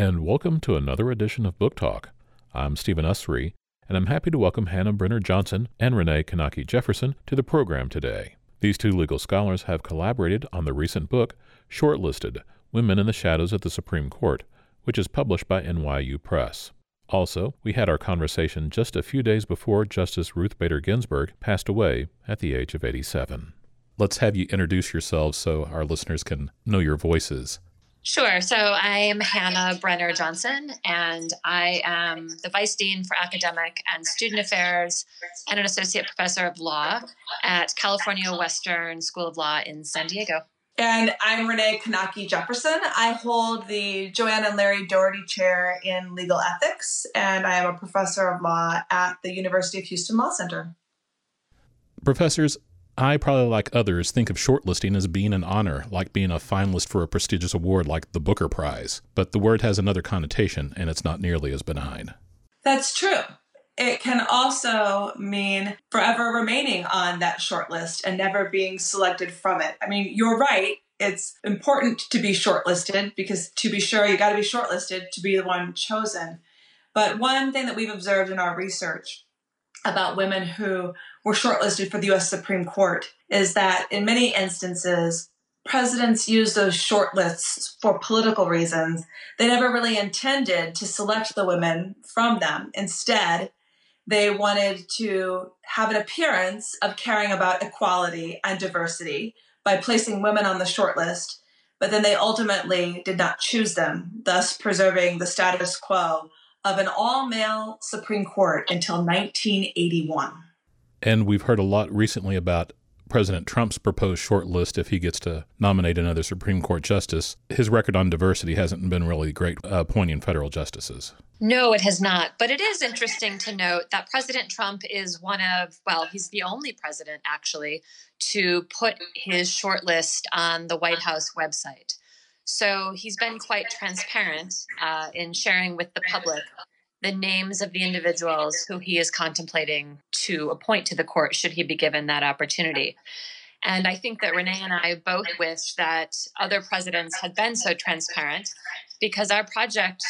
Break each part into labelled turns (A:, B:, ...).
A: and welcome to another edition of Book Talk. I'm Stephen Usery, and I'm happy to welcome Hannah Brenner Johnson and Renee Knake Jefferson to the program today. These two legal scholars have collaborated on the recent book, Shortlisted Women in the Shadows of the Supreme Court, which is published by NYU Press. Also, we had our conversation just a few days before Justice Ruth Bader Ginsburg passed away at the age of 87. Let's have you introduce yourselves so our listeners can know your voices.
B: Sure. So I'm Hannah Brenner Johnson, and I am the Vice Dean for Academic and Student Affairs and an Associate Professor of Law at California Western School of Law in San Diego.
C: And I'm Renee Knake Jefferson. I hold the Joanne and Larry Doherty Chair in Legal Ethics, and I am a professor of law at the University of Houston Law Center.
A: Professors, I probably, like others, think of shortlisting as being an honor, like being a finalist for a prestigious award like the Booker Prize. But the word has another connotation, and it's not nearly as benign.
C: That's true. It can also mean forever remaining on that shortlist and never being selected from it. I mean, you're right. It's important to be shortlisted because, to be sure, you got to be shortlisted to be the one chosen. But one thing that we've observed in our research about women who were shortlisted for the US Supreme Court is that in many instances, presidents use those shortlists for political reasons. They never really intended to select the women from them. Instead, they wanted to have an appearance of caring about equality and diversity by placing women on the shortlist, but then they ultimately did not choose them, thus preserving the status quo of an all male Supreme Court until 1981.
A: And we've heard a lot recently about President Trump's proposed short list if he gets to nominate another Supreme Court justice. His record on diversity hasn't been really great uh, appointing federal justices.
B: No, it has not. But it is interesting to note that President Trump is one of, well, he's the only president actually to put his short list on the White House website. So he's been quite transparent uh, in sharing with the public the names of the individuals who he is contemplating to appoint to the court should he be given that opportunity. And I think that Renee and I both wish that other presidents had been so transparent because our project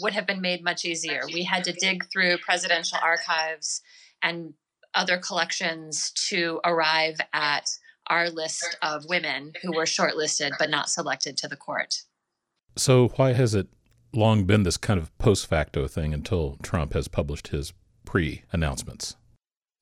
B: would have been made much easier. We had to dig through presidential archives and other collections to arrive at our list of women who were shortlisted but not selected to the court.
A: So, why has it long been this kind of post facto thing until Trump has published his pre announcements?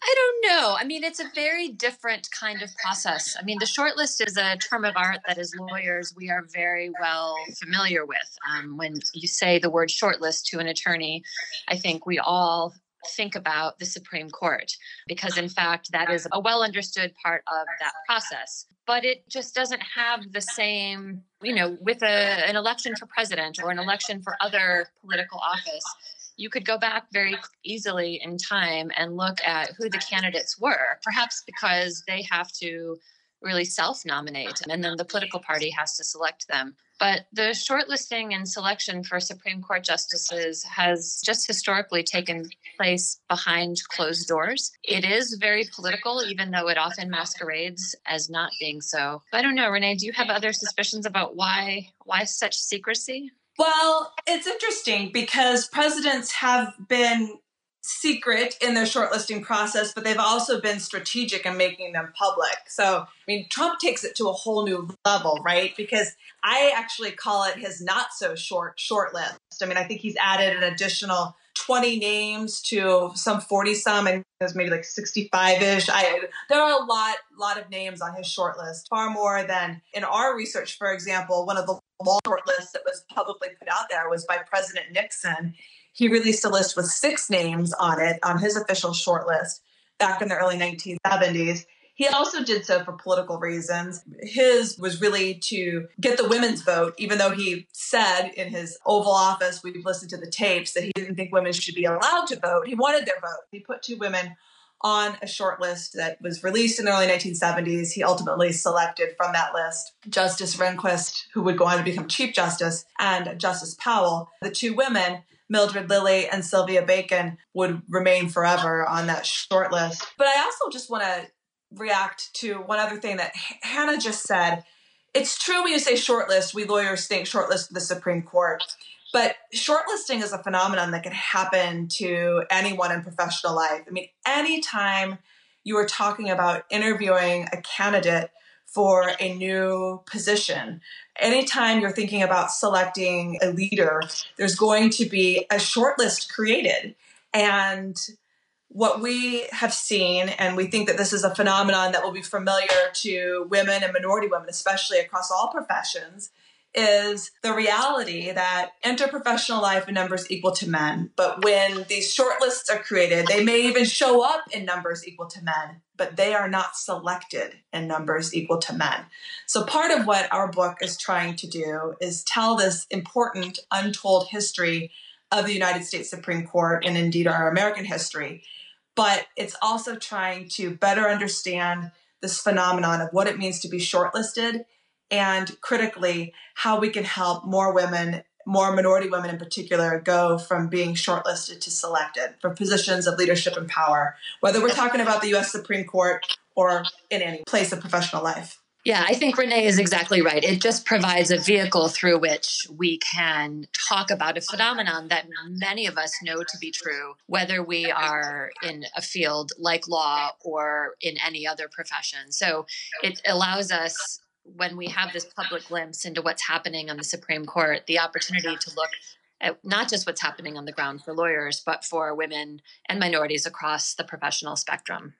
B: I don't know. I mean, it's a very different kind of process. I mean, the shortlist is a term of art that, as lawyers, we are very well familiar with. Um, when you say the word shortlist to an attorney, I think we all think about the Supreme Court because, in fact, that is a well understood part of that process. But it just doesn't have the same, you know, with a, an election for president or an election for other political office. You could go back very easily in time and look at who the candidates were, perhaps because they have to really self nominate and then the political party has to select them. But the shortlisting and selection for Supreme Court justices has just historically taken place behind closed doors. It is very political, even though it often masquerades as not being so. I don't know, Renee, do you have other suspicions about why why such secrecy?
C: Well, it's interesting because presidents have been secret in their shortlisting process, but they've also been strategic in making them public. So, I mean, Trump takes it to a whole new level, right? Because I actually call it his not so short short list. I mean, I think he's added an additional 20 names to some 40 some and there's maybe like 65 ish. I there are a lot lot of names on his short list, far more than in our research, for example, one of the long lists that was publicly put out there was by President Nixon he released a list with six names on it on his official short list back in the early 1970s. He also did so for political reasons. His was really to get the women's vote, even though he said in his Oval Office, we've listened to the tapes, that he didn't think women should be allowed to vote. He wanted their vote. He put two women on a short list that was released in the early 1970s. He ultimately selected from that list Justice Rehnquist, who would go on to become Chief Justice, and Justice Powell, the two women Mildred Lilly and Sylvia Bacon would remain forever on that short list. But I also just want to react to one other thing that Hannah just said. It's true when you say shortlist, we lawyers think shortlist for the Supreme Court. But shortlisting is a phenomenon that can happen to anyone in professional life. I mean, anytime you are talking about interviewing a candidate for a new position, anytime you're thinking about selecting a leader, there's going to be a shortlist created. And what we have seen, and we think that this is a phenomenon that will be familiar to women and minority women, especially across all professions, is the reality that interprofessional life in numbers equal to men. But when these shortlists are created, they may even show up in numbers equal to men, but they are not selected in numbers equal to men. So part of what our book is trying to do is tell this important untold history of the United States Supreme Court and indeed our American history but it's also trying to better understand this phenomenon of what it means to be shortlisted and critically how we can help more women more minority women in particular go from being shortlisted to selected for positions of leadership and power whether we're talking about the US Supreme Court or in any place of professional life
B: yeah, I think Renee is exactly right. It just provides a vehicle through which we can talk about a phenomenon that many of us know to be true, whether we are in a field like law or in any other profession. So it allows us, when we have this public glimpse into what's happening on the Supreme Court, the opportunity to look at not just what's happening on the ground for lawyers, but for women and minorities across the professional spectrum.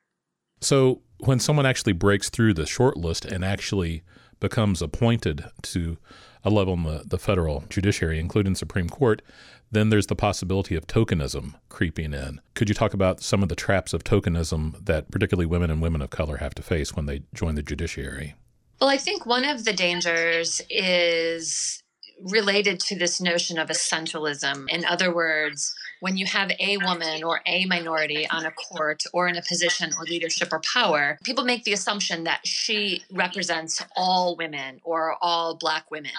A: So when someone actually breaks through the short list and actually becomes appointed to a level in the, the federal judiciary, including Supreme Court, then there's the possibility of tokenism creeping in. Could you talk about some of the traps of tokenism that particularly women and women of color have to face when they join the judiciary?
B: Well, I think one of the dangers is related to this notion of essentialism. In other words, when you have a woman or a minority on a court or in a position or leadership or power, people make the assumption that she represents all women or all Black women.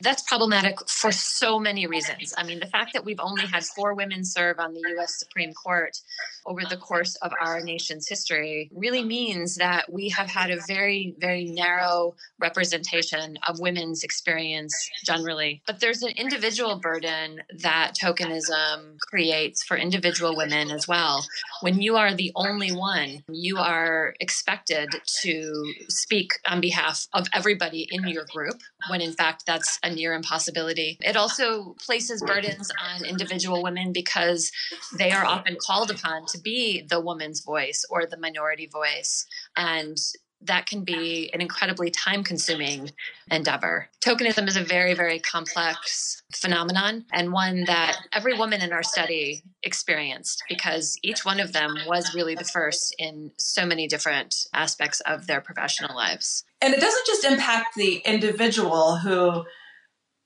B: That's problematic for so many reasons. I mean, the fact that we've only had four women serve on the US Supreme Court over the course of our nation's history really means that we have had a very, very narrow representation of women's experience generally. But there's an individual burden that tokenism creates for individual women as well. When you are the only one, you are expected to speak on behalf of everybody in your group, when in fact that's a near impossibility. It also places burdens on individual women because they are often called upon to be the woman's voice or the minority voice. And that can be an incredibly time consuming endeavor. Tokenism is a very, very complex phenomenon and one that every woman in our study experienced because each one of them was really the first in so many different aspects of their professional lives.
C: And it doesn't just impact the individual who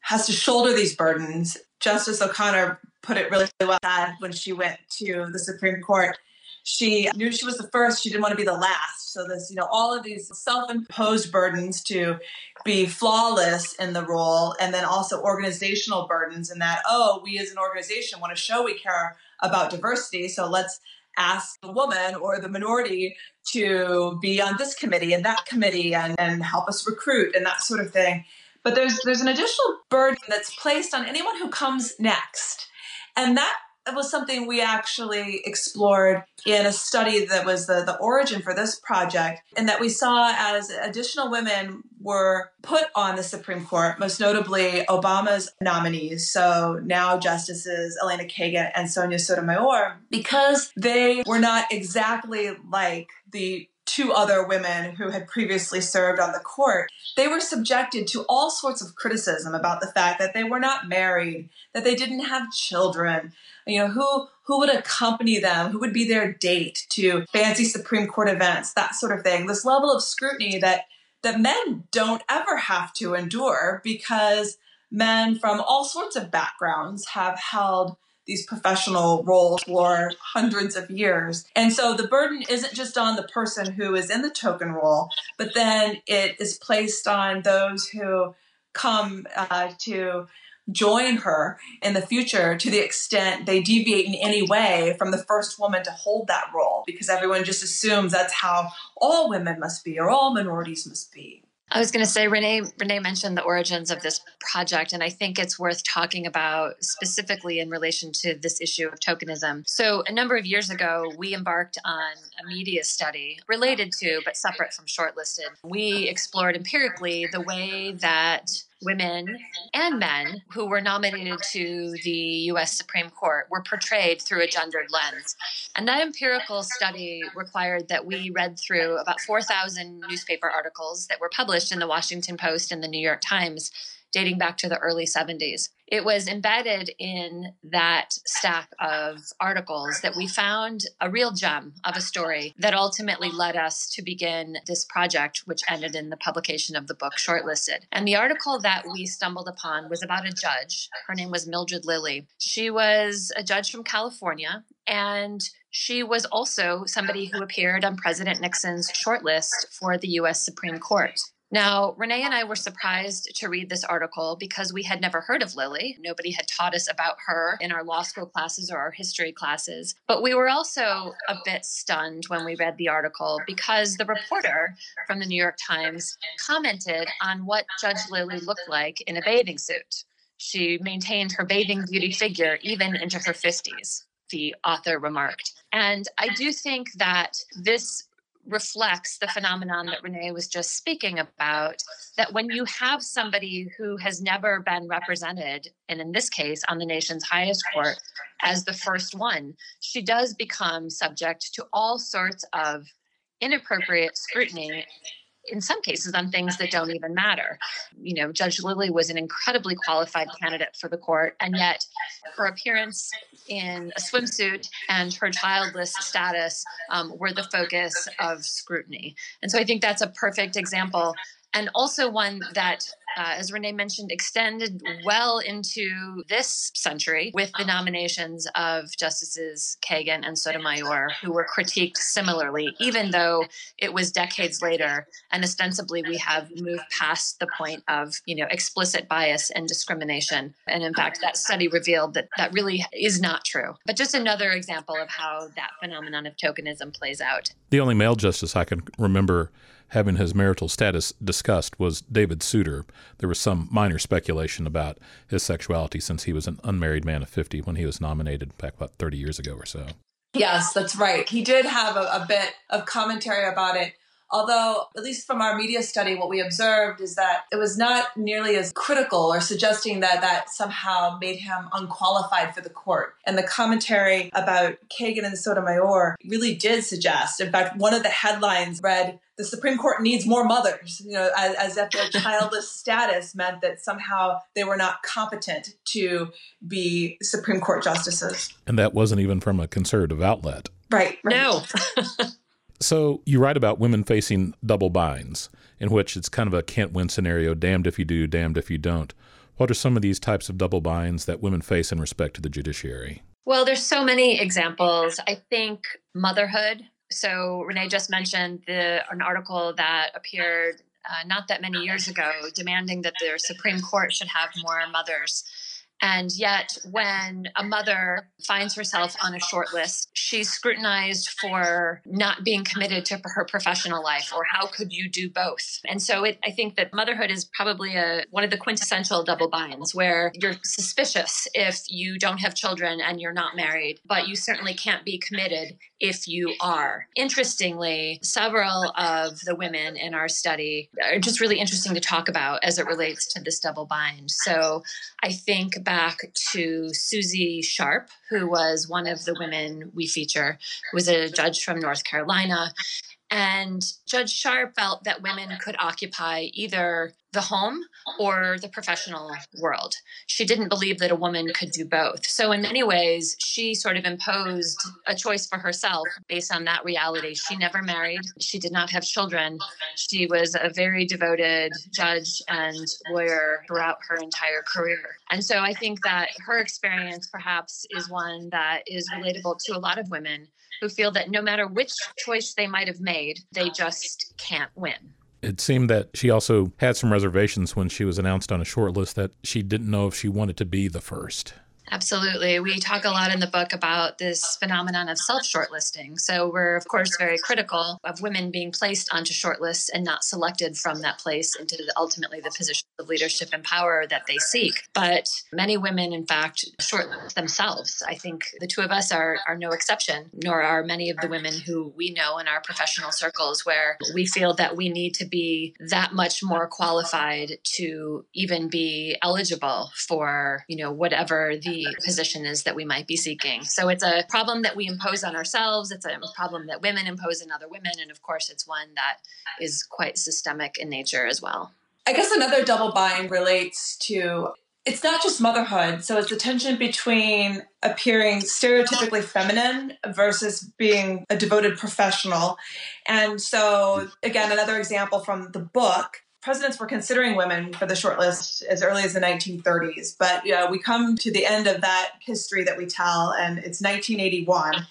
C: has to shoulder these burdens. Justice O'Connor put it really well when she went to the Supreme Court. She knew she was the first, she didn't want to be the last. So this, you know, all of these self-imposed burdens to be flawless in the role and then also organizational burdens in that, oh, we as an organization want to show we care about diversity, so let's ask the woman or the minority to be on this committee and that committee and, and help us recruit and that sort of thing. But there's there's an additional burden that's placed on anyone who comes next. And that was something we actually explored in a study that was the, the origin for this project, and that we saw as additional women were put on the Supreme Court, most notably Obama's nominees, so now Justices Elena Kagan and Sonia Sotomayor, because they were not exactly like the two other women who had previously served on the court, they were subjected to all sorts of criticism about the fact that they were not married, that they didn't have children, you know, who who would accompany them, who would be their date to fancy Supreme Court events, that sort of thing. This level of scrutiny that that men don't ever have to endure because men from all sorts of backgrounds have held these professional roles for hundreds of years. And so the burden isn't just on the person who is in the token role, but then it is placed on those who come uh, to join her in the future to the extent they deviate in any way from the first woman to hold that role because everyone just assumes that's how all women must be or all minorities must be.
B: I was going to say Renee Renee mentioned the origins of this project and I think it's worth talking about specifically in relation to this issue of tokenism. So a number of years ago we embarked on a media study related to but separate from shortlisted. We explored empirically the way that women and men who were nominated to the US Supreme Court were portrayed through a gendered lens. And that empirical study required that we read through about 4,000 newspaper articles that were published in the Washington Post and the New York Times dating back to the early 70s. It was embedded in that stack of articles that we found a real gem of a story that ultimately led us to begin this project, which ended in the publication of the book Shortlisted. And the article that we stumbled upon was about a judge. Her name was Mildred Lilly. She was a judge from California, and she was also somebody who appeared on President Nixon's shortlist for the US Supreme Court. Now, Renee and I were surprised to read this article because we had never heard of Lilly. Nobody had taught us about her in our law school classes or our history classes. But we were also a bit stunned when we read the article because the reporter from the New York Times commented on what Judge Lilly looked like in a bathing suit. She maintained her bathing beauty figure even into her 50s, the author remarked. And I do think that this reflects the phenomenon that Renee was just speaking about that when you have somebody who has never been represented, and in this case on the nation's highest court, as the first one, she does become subject to all sorts of inappropriate scrutiny in some cases on things that don't even matter. You know, Judge Lilly was an incredibly qualified candidate for the court, and yet her appearance in a swimsuit and her childless status um, were the focus of scrutiny. And so I think that's a perfect example and also one that, uh, as Renee mentioned, extended well into this century with the nominations of Justices Kagan and Sotomayor, who were critiqued similarly, even though it was decades later, and ostensibly we have moved past the point of you know explicit bias and discrimination. And in fact, that study revealed that that really is not true. But just another example of how that phenomenon of tokenism plays out.
A: The only male justice I can remember having his marital status discussed was David Souter. There was some minor speculation about his sexuality since he was an unmarried man of 50 when he was nominated back about 30 years ago or so.
C: Yes, that's right. He did have a, a bit of commentary about it. Although, at least from our media study, what we observed is that it was not nearly as critical or suggesting that that somehow made him unqualified for the court. And the commentary about Kagan and Sotomayor really did suggest, in fact, one of the headlines read, the Supreme Court needs more mothers, you know, as, as if their childless status meant that somehow they were not competent to be Supreme Court justices.
A: And that wasn't even from a conservative outlet.
C: Right. right.
B: No.
A: So you write about women facing double binds, in which it's kind of a can't win scenario damned if you do, damned if you don't. What are some of these types of double binds that women face in respect to the judiciary?
B: Well, there's so many examples. I think motherhood. So Renee just mentioned the an article that appeared uh, not that many years ago demanding that the Supreme Court should have more mothers. And yet, when a mother finds herself on a short list, she's scrutinized for not being committed to her professional life or how could you do both. And so it, I think that motherhood is probably a, one of the quintessential double binds where you're suspicious if you don't have children and you're not married, but you certainly can't be committed if you are. Interestingly, several of the women in our study are just really interesting to talk about as it relates to this double bind. So I think back to Susie Sharp, who was one of the women we feature, who was a judge from North Carolina. And Judge Sharp felt that women could occupy either the home or the professional world. She didn't believe that a woman could do both. So, in many ways, she sort of imposed a choice for herself based on that reality. She never married, she did not have children. She was a very devoted judge and lawyer throughout her entire career. And so, I think that her experience perhaps is one that is relatable to a lot of women who feel that no matter which choice they might have made, they just can't win.
A: It seemed that she also had some reservations when she was announced on a short list that she didn't know if she wanted to be the first.
B: Absolutely. We talk a lot in the book about this phenomenon of self shortlisting. So, we're, of course, very critical of women being placed onto shortlists and not selected from that place into the, ultimately the position of leadership and power that they seek. But many women, in fact, shortlist themselves. I think the two of us are, are no exception, nor are many of the women who we know in our professional circles where we feel that we need to be that much more qualified to even be eligible for, you know, whatever the position is that we might be seeking. So it's a problem that we impose on ourselves. It's a problem that women impose on other women. And of course, it's one that is quite systemic in nature as well.
C: I guess another double bind relates to it's not just motherhood. So it's the tension between appearing stereotypically feminine versus being a devoted professional. And so, again, another example from the book presidents were considering women for the shortlist as early as the 1930s. But you know, we come to the end of that history that we tell, and it's 1981.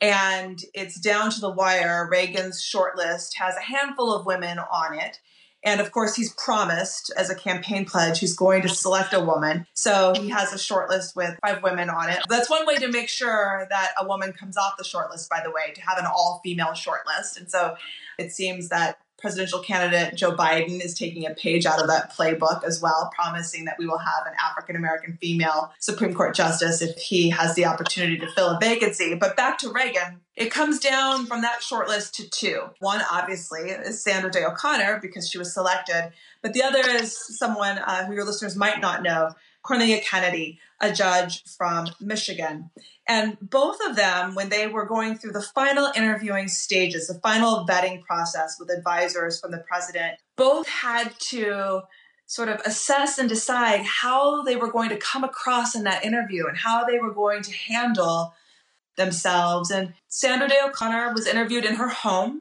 C: And it's down to the wire. Reagan's shortlist has a handful of women on it. And of course, he's promised as a campaign pledge he's going to select a woman. So he has a shortlist with five women on it. That's one way to make sure that a woman comes off the shortlist, by the way, to have an all female shortlist. And so it seems that presidential candidate Joe Biden is taking a page out of that playbook as well, promising that we will have an African American female Supreme Court justice if he has the opportunity to fill a vacancy. But back to Reagan, it comes down from that short list to two. One, obviously, is Sandra Day O'Connor because she was selected, but the other is someone uh, who your listeners might not know, Cornelia Kennedy, a judge from Michigan. And both of them, when they were going through the final interviewing stages, the final vetting process with advisors from the president, both had to sort of assess and decide how they were going to come across in that interview and how they were going to handle themselves. And Sandra Day O'Connor was interviewed in her home.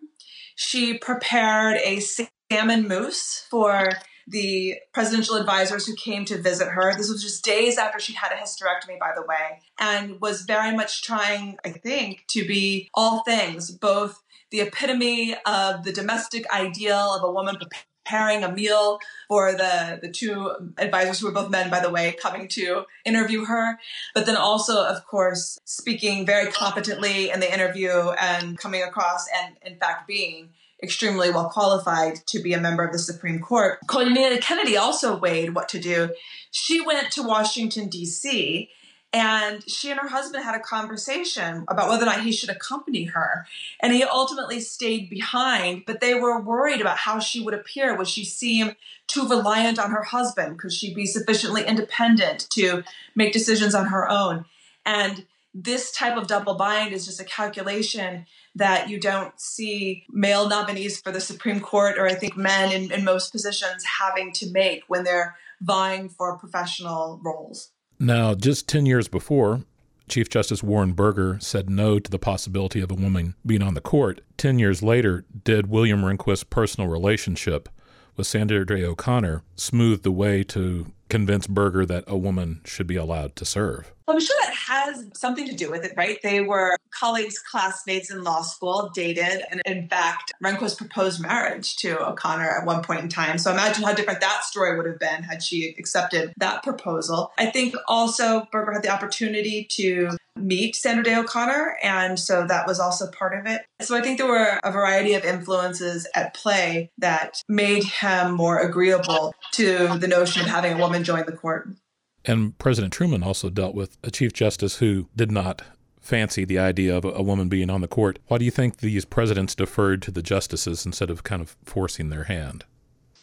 C: She prepared a salmon mousse for the presidential advisors who came to visit her. This was just days after she'd had a hysterectomy, by the way, and was very much trying, I think, to be all things, both the epitome of the domestic ideal of a woman preparing a meal for the, the two advisors who were both men, by the way, coming to interview her. But then also, of course, speaking very competently in the interview and coming across and, in fact, being extremely well qualified to be a member of the Supreme Court. Cornelia Kennedy also weighed what to do. She went to Washington, D.C., and she and her husband had a conversation about whether or not he should accompany her. And he ultimately stayed behind, but they were worried about how she would appear. Would she seem too reliant on her husband? Could she be sufficiently independent to make decisions on her own? And this type of double bind is just a calculation that you don't see male nominees for the Supreme Court or I think men in, in most positions having to make when they're vying for professional roles.
A: Now, just 10 years before, Chief Justice Warren Burger said no to the possibility of a woman being on the court. 10 years later, did William Rehnquist's personal relationship with Sandra Day O'Connor smooth the way to convince Burger that a woman should be allowed to serve?
C: I'm sure that has something to do with it, right? They were colleagues, classmates in law school, dated, and in fact, Rehnquist proposed marriage to O'Connor at one point in time. So imagine how different that story would have been had she accepted that proposal. I think also Burger had the opportunity to meet Sandra Day O'Connor, and so that was also part of it. So I think there were a variety of influences at play that made him more agreeable to the notion of having a woman join the court.
A: And President Truman also dealt with a Chief Justice who did not fancy the idea of a woman being on the court. Why do you think these presidents deferred to the justices instead of kind of forcing their hand?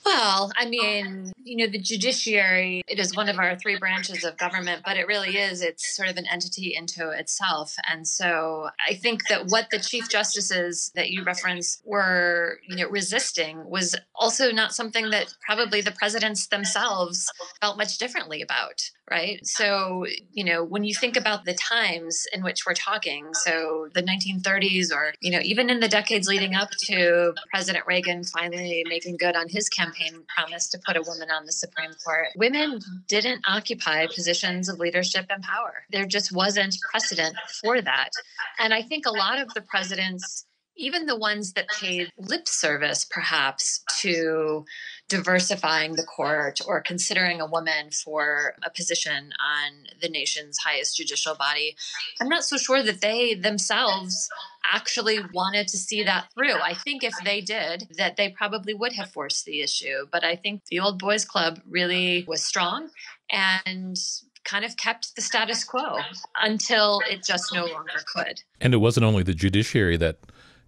B: Well, I oh. mean, you know, the judiciary, it is one of our three branches of government, but it really is, it's sort of an entity into itself. And so I think that what the chief justices that you referenced were, you know, resisting was also not something that probably the presidents themselves felt much differently about right? So, you know, when you think about the times in which we're talking, so the 1930s, or, you know, even in the decades leading up to President Reagan finally making good on his campaign promise to put a woman on the Supreme Court, women didn't occupy positions of leadership and power. There just wasn't precedent for that. And I think a lot of the presidents even the ones that paid lip service perhaps to diversifying the court or considering a woman for a position on the nation's highest judicial body. I'm not so sure that they themselves actually wanted to see that through. I think if they did, that they probably would have forced the issue. But I think the old boys club really was strong and kind of kept the status quo until it just no longer could.
A: And it wasn't only the judiciary that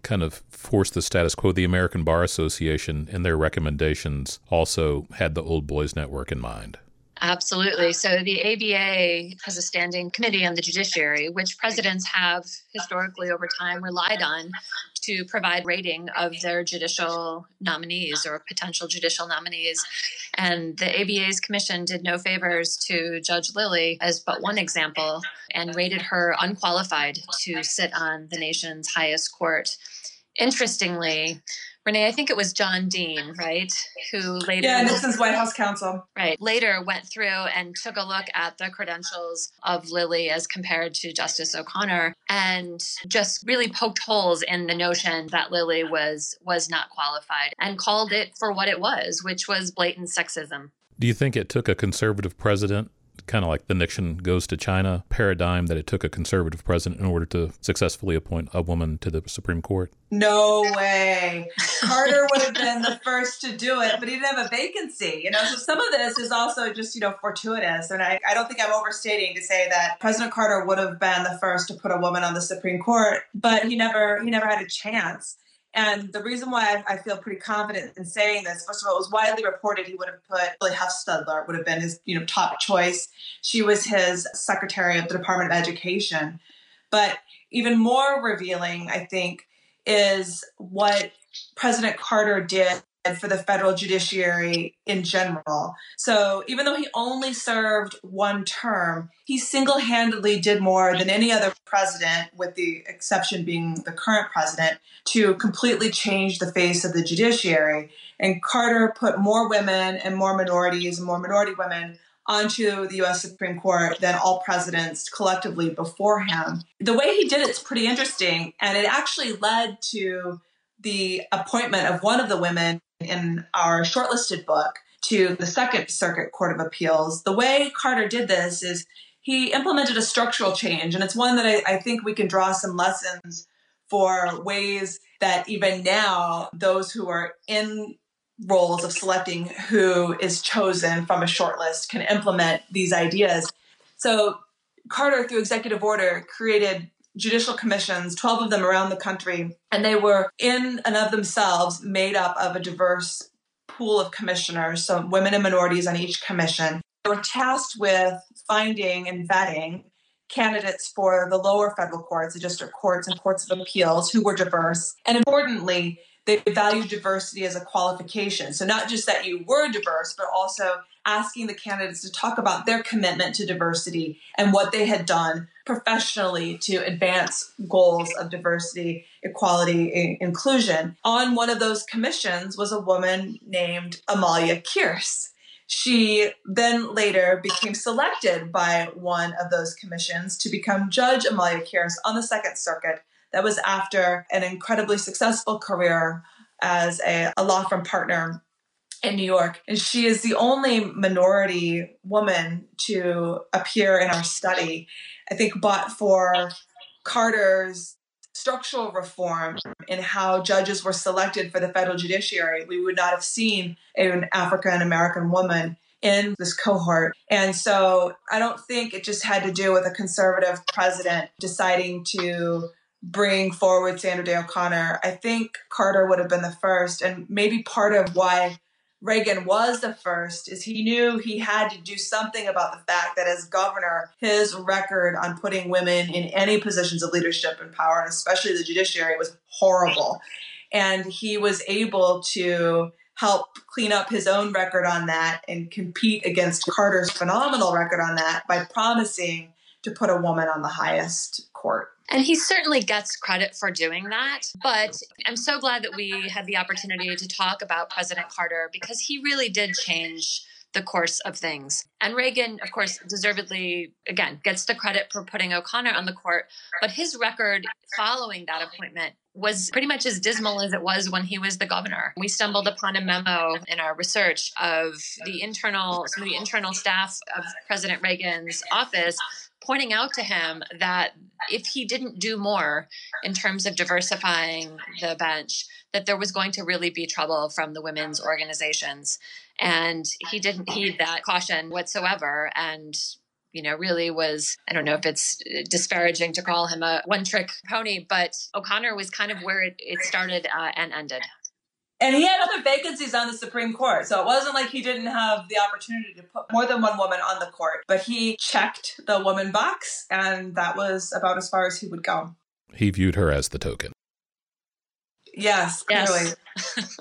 A: kind of forced the status quo. The American Bar Association, in their recommendations, also had the Old Boys Network in mind.
B: Absolutely. So the ABA has a standing committee on the judiciary, which presidents have historically over time relied on to provide rating of their judicial nominees or potential judicial nominees. And the ABA's commission did no favors to Judge Lilly as but one example and rated her unqualified to sit on the nation's highest court. Interestingly, Renee, I think it was John Dean, right? Who later.
C: Yeah, Nixon's White House counsel.
B: Right. Later went through and took a look at the credentials of Lilly as compared to Justice O'Connor and just really poked holes in the notion that Lilly was was not qualified and called it for what it was, which was blatant sexism.
A: Do you think it took a conservative president kind of like the Nixon goes to China paradigm that it took a conservative president in order to successfully appoint a woman to the Supreme Court?
C: No way. Carter would have been the first to do it, but he didn't have a vacancy. You know, so some of this is also just, you know, fortuitous. And I, I don't think I'm overstating to say that President Carter would have been the first to put a woman on the Supreme Court, but he never he never had a chance. And the reason why I feel pretty confident in saying this, first of all, it was widely reported he would have put Shirley Hufstedler would have been his you know top choice. She was his secretary of the Department of Education. But even more revealing, I think, is what President Carter did for the federal judiciary in general. So even though he only served one term, he single handedly did more than any other president, with the exception being the current president, to completely change the face of the judiciary. And Carter put more women and more minorities and more minority women onto the US Supreme Court than all presidents collectively before him. The way he did it's pretty interesting, and it actually led to the appointment of one of the women in our shortlisted book to the Second Circuit Court of Appeals. The way Carter did this is he implemented a structural change, and it's one that I, I think we can draw some lessons for ways that even now those who are in roles of selecting who is chosen from a shortlist can implement these ideas. So Carter, through executive order, created judicial commissions, 12 of them around the country, and they were in and of themselves made up of a diverse pool of commissioners, so women and minorities on each commission. They were tasked with finding and vetting candidates for the lower federal courts, the district courts, and courts of appeals who were diverse. And importantly, they valued diversity as a qualification. So, not just that you were diverse, but also asking the candidates to talk about their commitment to diversity and what they had done professionally to advance goals of diversity, equality, inclusion. On one of those commissions was a woman named Amalia Kearse. She then later became selected by one of those commissions to become Judge Amalia Kearse on the Second Circuit. That was after an incredibly successful career as a, a law firm partner in New York. And she is the only minority woman to appear in our study. I think, but for Carter's structural reform in how judges were selected for the federal judiciary, we would not have seen an African American woman in this cohort. And so I don't think it just had to do with a conservative president deciding to bring forward Sandra Day O'Connor. I think Carter would have been the first, and maybe part of why Reagan was the first is he knew he had to do something about the fact that as governor, his record on putting women in any positions of leadership and power, and especially the judiciary, was horrible. And he was able to help clean up his own record on that and compete against Carter's phenomenal record on that by promising to put a woman on the highest court.
B: And he certainly gets credit for doing that. But I'm so glad that we had the opportunity to talk about President Carter because he really did change the course of things. And Reagan, of course, deservedly, again, gets the credit for putting O'Connor on the court. But his record following that appointment was pretty much as dismal as it was when he was the governor. We stumbled upon a memo in our research of the internal, some of the internal staff of President Reagan's office pointing out to him that if he didn't do more in terms of diversifying the bench, that there was going to really be trouble from the women's organizations. And he didn't heed that caution whatsoever. And you know, really was, I don't know if it's disparaging to call him a one trick pony, but O'Connor was kind of where it, it started uh, and ended.
C: And he had other vacancies on the Supreme Court. So it wasn't like he didn't have the opportunity to put more than one woman on the court, but he checked the woman box, and that was about as far as he would go.
A: He viewed her as the token.
C: Yes, clearly.
B: Yes.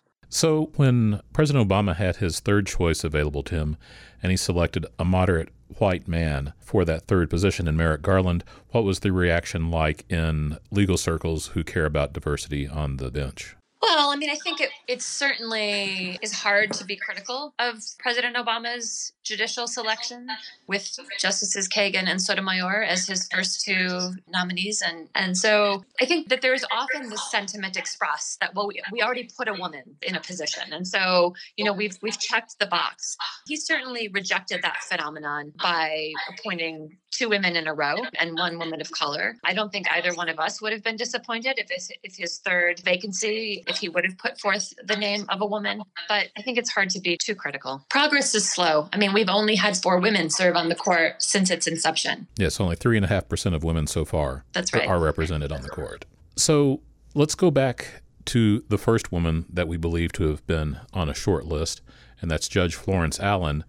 A: so when President Obama had his third choice available to him, and he selected a moderate white man for that third position in Merrick Garland, what was the reaction like in legal circles who care about diversity on the bench?
B: Well, I mean, I think it, it certainly is hard to be critical of President Obama's judicial selection with Justices Kagan and Sotomayor as his first two nominees. And, and so I think that there's often this sentiment expressed that, well, we, we already put a woman in a position. And so, you know, we've, we've checked the box. He certainly rejected that phenomenon by appointing two women in a row and one woman of color. I don't think either one of us would have been disappointed if his, if his third vacancy, if he would have put forth the name of a woman. But I think it's hard to be too critical. Progress is slow. I mean, we've only had four women serve on the court since its inception.
A: Yes, only three and a half percent of women so far
B: That's right.
A: are represented on the court. So let's go back to the first woman that we believe to have been on a short list, and that's Judge Florence Allen.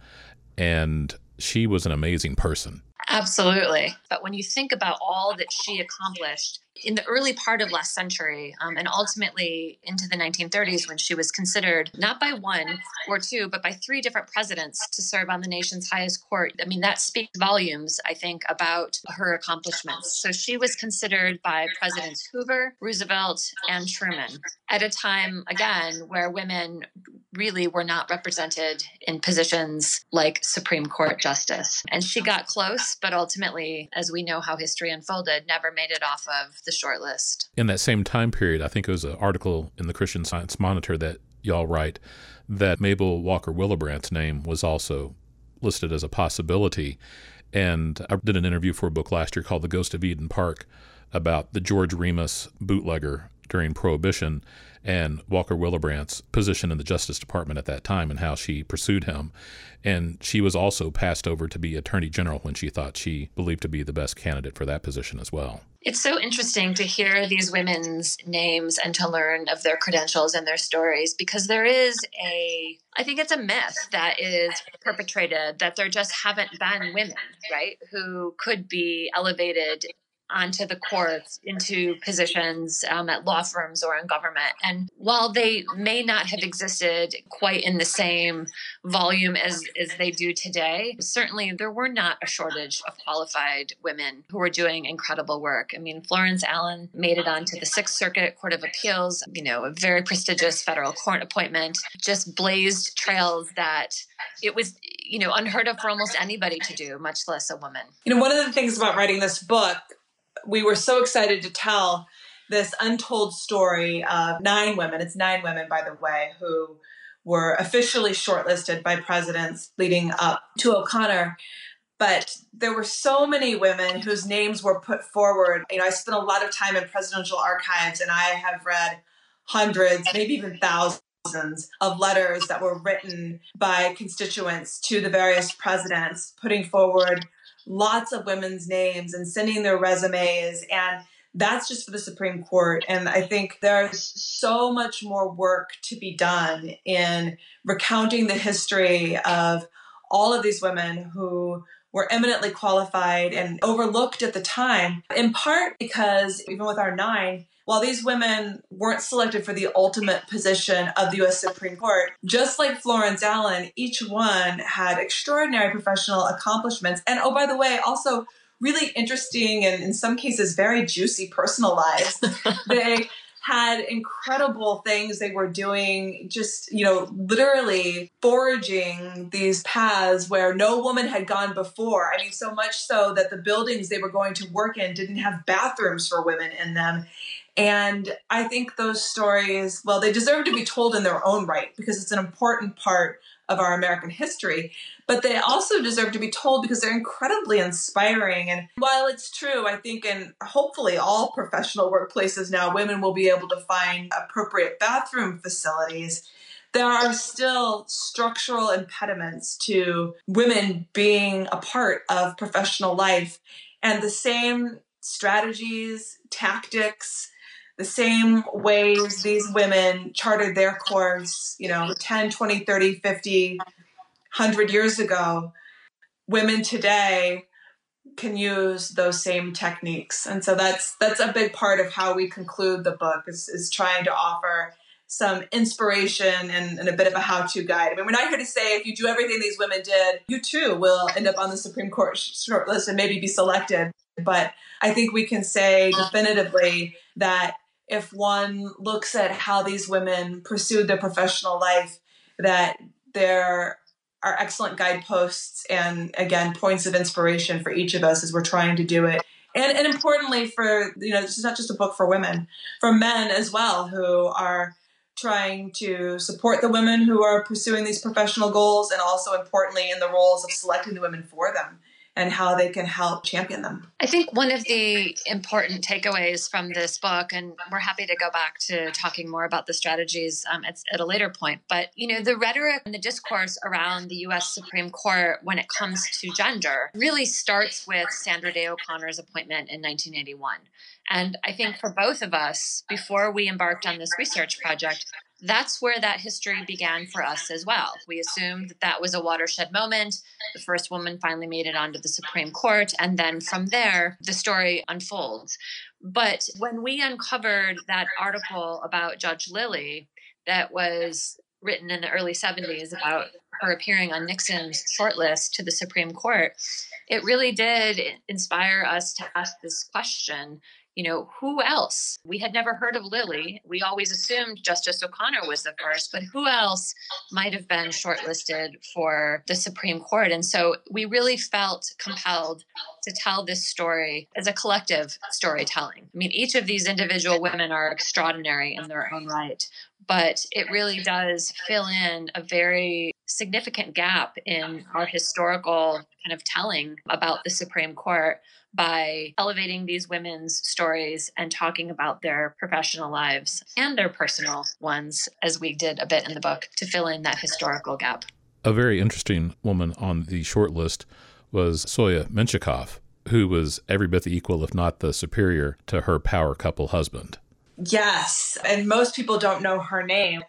A: And she was an amazing person.
B: Absolutely. But when you think about all that she accomplished in the early part of last century um, and ultimately into the 1930s when she was considered not by one or two but by three different presidents to serve on the nation's highest court i mean that speaks volumes i think about her accomplishments so she was considered by presidents hoover roosevelt and truman at a time again where women really were not represented in positions like Supreme Court justice. And she got close, but ultimately, as we know how history unfolded, never made it off of the list.
A: In that same time period, I think it was an article in the Christian Science Monitor that y'all write that Mabel Walker Willebrandt's name was also listed as a possibility. And I did an interview for a book last year called The Ghost of Eden Park about the George Remus bootlegger during Prohibition and Walker Willebrandt's position in the Justice Department at that time and how she pursued him. And she was also passed over to be Attorney General when she thought she believed to be the best candidate for that position as well.
B: It's so interesting to hear these women's names and to learn of their credentials and their stories because there is a, I think it's a myth that is perpetrated that there just haven't been women, right, who could be elevated onto the courts into positions um, at law firms or in government. And while they may not have existed quite in the same volume as, as they do today, certainly there were not a shortage of qualified women who were doing incredible work. I mean, Florence Allen made it onto the Sixth Circuit Court of Appeals, you know, a very prestigious federal court appointment, just blazed trails that it was you know unheard of for almost anybody to do much less a woman
C: you know one of the things about writing this book we were so excited to tell this untold story of nine women. It's nine women, by the way, who were officially shortlisted by presidents leading up to O'Connor. But there were so many women whose names were put forward. You know, I spent a lot of time in presidential archives and I have read hundreds, maybe even thousands of letters that were written by constituents to the various presidents, putting forward lots of women's names and sending their resumes and that's just for the Supreme Court. And I think there's so much more work to be done in recounting the history of all of these women who were eminently qualified and overlooked at the time, in part because even with our nine, while these women weren't selected for the ultimate position of the US Supreme Court, just like Florence Allen, each one had extraordinary professional accomplishments. And oh, by the way, also really interesting and in some cases very juicy personal lives. they had incredible things they were doing, just, you know, literally forging these paths where no woman had gone before. I mean, so much so that the buildings they were going to work in didn't have bathrooms for women in them. And I think those stories, well, they deserve to be told in their own right because it's an important part of our American history, but they also deserve to be told because they're incredibly inspiring. And while it's true, I think in hopefully all professional workplaces now, women will be able to find appropriate bathroom facilities. There are still structural impediments to women being a part of professional life. And the same strategies, tactics, the same ways these women charted their course, you know, 10, 20, 30, 50, 100 years ago, women today can use those same techniques. And so that's that's a big part of how we conclude the book is, is trying to offer some inspiration and, and a bit of a how-to guide. I mean, we're not here to say if you do everything these women did, you too will end up on the Supreme Court shortlist and maybe be selected. But I think we can say definitively that if one looks at how these women pursued their professional life, that there are excellent guideposts and again points of inspiration for each of us as we're trying to do it. And, and importantly for you know this is not just a book for women, for men as well who are trying to support the women who are pursuing these professional goals and also importantly in the roles of selecting the women for them and how they can help champion them.
B: I think one of the important takeaways from this book, and we're happy to go back to talking more about the strategies um, at, at, a later point, but you know, the rhetoric and the discourse around the U.S. Supreme Court when it comes to gender really starts with Sandra Day O'Connor's appointment in 1981. And I think for both of us, before we embarked on this research project, that's where that history began for us as well. We assumed that that was a watershed moment. The first woman finally made it onto the Supreme Court, and then from there, the story unfolds. But when we uncovered that article about Judge Lilly that was written in the early 70s about her appearing on Nixon's shortlist to the Supreme Court, it really did inspire us to ask this question you know, who else? We had never heard of Lilly. We always assumed Justice O'Connor was the first, but who else might have been shortlisted for the Supreme Court? And so we really felt compelled to tell this story as a collective storytelling. I mean, each of these individual women are extraordinary in their own right, but it really does fill in a very significant gap in our historical kind of telling about the Supreme Court by elevating these women's stories and talking about their professional lives and their personal ones, as we did a bit in the book, to fill in that historical gap.
A: A very interesting woman on the short list was Soia Mentschikoff, who was every bit the equal, if not the superior, to her power couple husband.
C: Yes, and most people don't know her name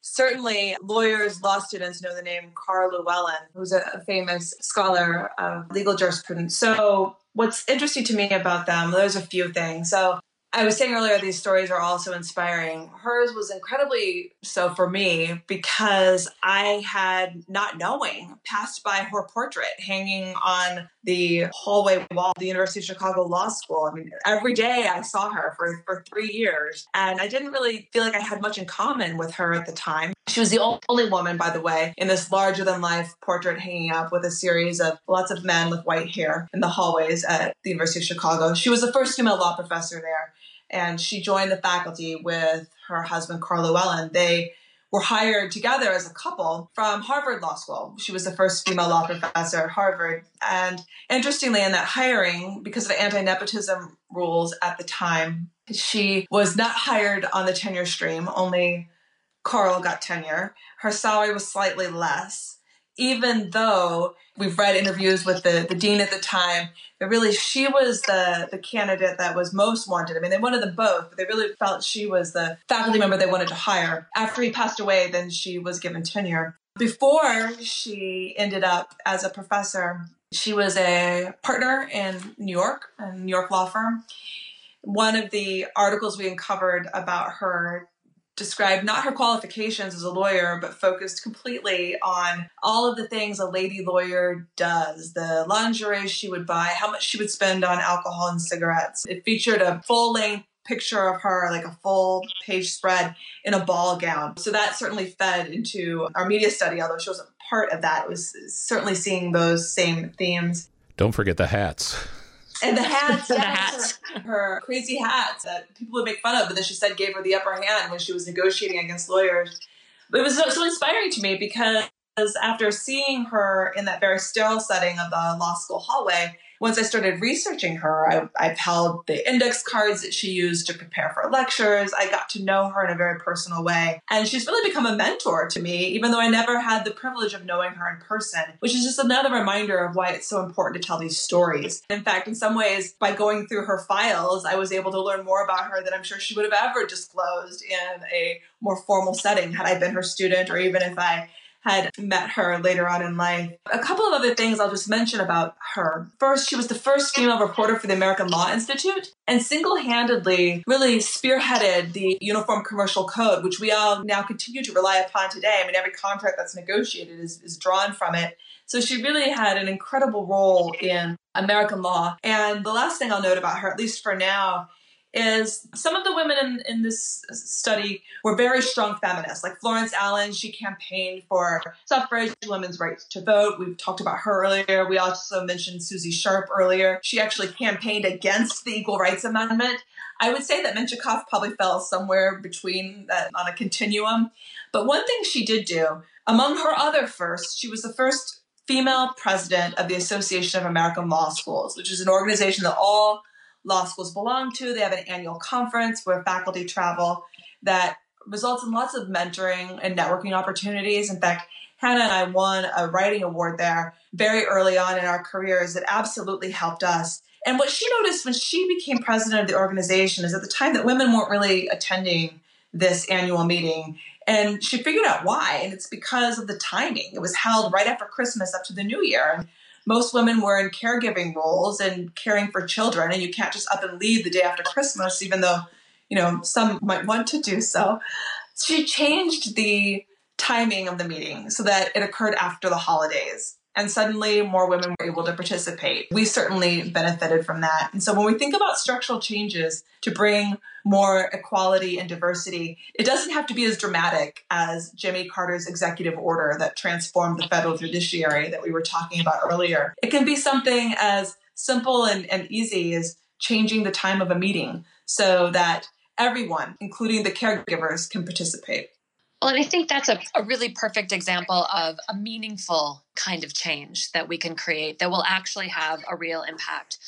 C: certainly lawyers, law students know the name Karl Llewellyn, who's a, famous scholar of legal jurisprudence. So what's interesting to me about them, there's a few things. So I was saying earlier, these stories are also inspiring. Hers was incredibly so for me because I had, not knowing, passed by her portrait hanging on the hallway wall of the University of Chicago Law School. I mean, every day I saw her for, for three years, and I didn't really feel like I had much in common with her at the time. She was the only woman, by the way, in this larger than life portrait hanging up with a series of lots of men with white hair in the hallways at the University of Chicago. She was the first female law professor there and she joined the faculty with her husband, Karl Llewellyn. They were hired together as a couple from Harvard Law School. She was the first female law professor at Harvard. And interestingly, in that hiring, because of anti nepotism rules at the time, she was not hired on the tenure stream, only Karl got tenure. Her salary was slightly less even though we've read interviews with the, the dean at the time, that really she was the, the candidate that was most wanted. I mean, they wanted them both, but they really felt she was the faculty member they wanted to hire. After he passed away, then she was given tenure. Before she ended up as a professor, she was a partner in New York, a New York law firm. One of the articles we uncovered about her described not her qualifications as a lawyer, but focused completely on all of the things a lady lawyer does the lingerie she would buy, how much she would spend on alcohol and cigarettes. It featured a full length picture of her, like a full page spread in a ball gown. So that certainly fed into our media study, although she wasn't part of that. It was certainly seeing those same themes.
A: Don't forget the hats.
C: And the hats,
B: the hats,
C: her, her, crazy hats that people would make fun of, but then she said gave her the upper hand when she was negotiating against lawyers. But it was so, so inspiring to me because after seeing her in that very sterile setting of the law school hallway, once I started researching her, I, I've held the index cards that she used to prepare for lectures. I got to know her in a very personal way. And she's really become a mentor to me, even though I never had the privilege of knowing her in person, which is just another reminder of why it's so important to tell these stories. In fact, in some ways, by going through her files, I was able to learn more about her than I'm sure she would have ever disclosed in a more formal setting had I been her student or even if I had met her later on in life. A couple of other things I'll just mention about her. First, she was the first female reporter for the American Law Institute and single handedly really spearheaded the Uniform Commercial Code, which we all now continue to rely upon today. I mean, every contract that's negotiated is, is drawn from it. So she really had an incredible role in American law. And the last thing I'll note about her, at least for now, is some of the women in, in this study were very strong feminists. Like Florence Allen, she campaigned for suffrage, women's right to vote. We've talked about her earlier. We also mentioned Susie Sharp earlier. She actually campaigned against the Equal Rights Amendment. I would say that Mentschikoff probably fell somewhere between that on a continuum. But one thing she did do, among her other firsts, she was the first female president of the Association of American Law Schools, which is an organization that all law schools belong to. They have an annual conference where faculty travel that results in lots of mentoring and networking opportunities. In fact, Hannah and I won a writing award there very early on in our careers It absolutely helped us. And what she noticed when she became president of the organization is at the time that women weren't really attending this annual meeting. And she figured out why. And it's because of the timing. It was held right after Christmas up to the new year. Most women were in caregiving roles and caring for children, and you can't just up and leave the day after Christmas, even though, you know, some might want to do so. She changed the timing of the meeting so that it occurred after the holidays and suddenly more women were able to participate. We certainly benefited from that. And so when we think about structural changes to bring more equality and diversity, it doesn't have to be as dramatic as Jimmy Carter's executive order that transformed the federal judiciary that we were talking about earlier. It can be something as simple and, and easy as changing the time of a meeting so that everyone, including the caregivers, can participate.
B: Well, and I think that's a, a really perfect example of a meaningful kind of change that we can create that will actually have a real impact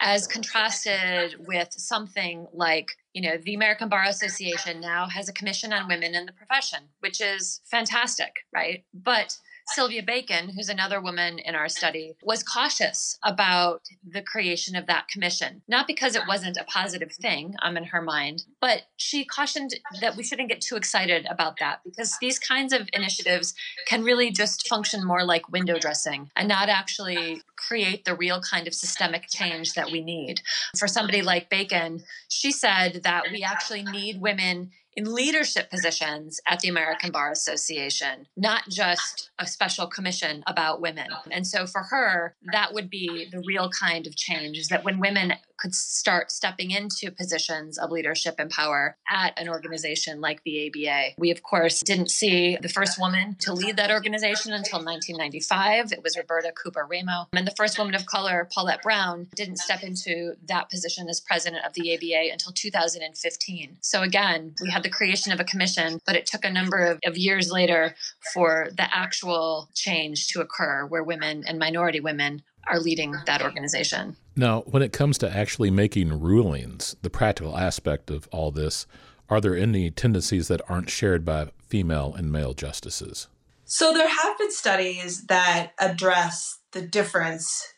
B: as contrasted with something like you know the american bar association now has a commission on women in the profession which is fantastic right? But Sylvia Bacon, who's another woman in our study, was cautious about the creation of that commission. Not because it wasn't a positive thing, um, in her mind, but she cautioned that we shouldn't get too excited about that because these kinds of initiatives can really just function more like window dressing and not actually create the real kind of systemic change that we need. For somebody like Bacon, she said that we actually need women in leadership positions at the American Bar Association, not just a special commission about women. And so for her, that would be the real kind of change is that when women could start stepping into positions of leadership and power at an organization like the ABA. We, of course, didn't see the first woman to lead that organization until 1995. It was Roberta Cooper Ramo. And the first woman of color, Paulette Brown, didn't step into that position as president of the ABA until 2015. So again, we had the creation of a commission, but it took a number of, of years later for the actual change to occur where women and minority women are leading that organization.
A: Now, when it comes to actually making rulings, the practical aspect of all this, are there any tendencies that aren't shared by female and male justices?
C: So, there have been studies that address the difference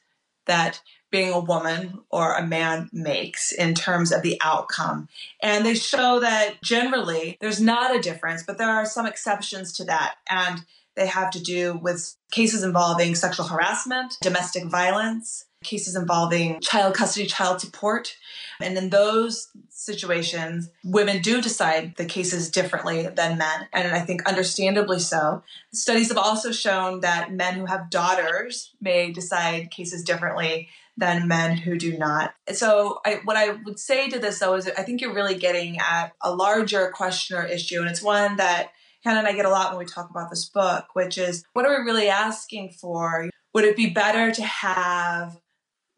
C: that being a woman or a man makes in terms of the outcome. And they show that generally there's not a difference, but there are some exceptions to that. And they have to do with cases involving sexual harassment, domestic violence, cases involving child custody, child support. And in those situations, women do decide the cases differently than men. And I think understandably so. Studies have also shown that men who have daughters may decide cases differently than men who do not. So, I, what I would say to this though is I think you're really getting at a larger question or issue, and it's one that Hannah and I get a lot when we talk about this book, which is what are we really asking for? Would it be better to have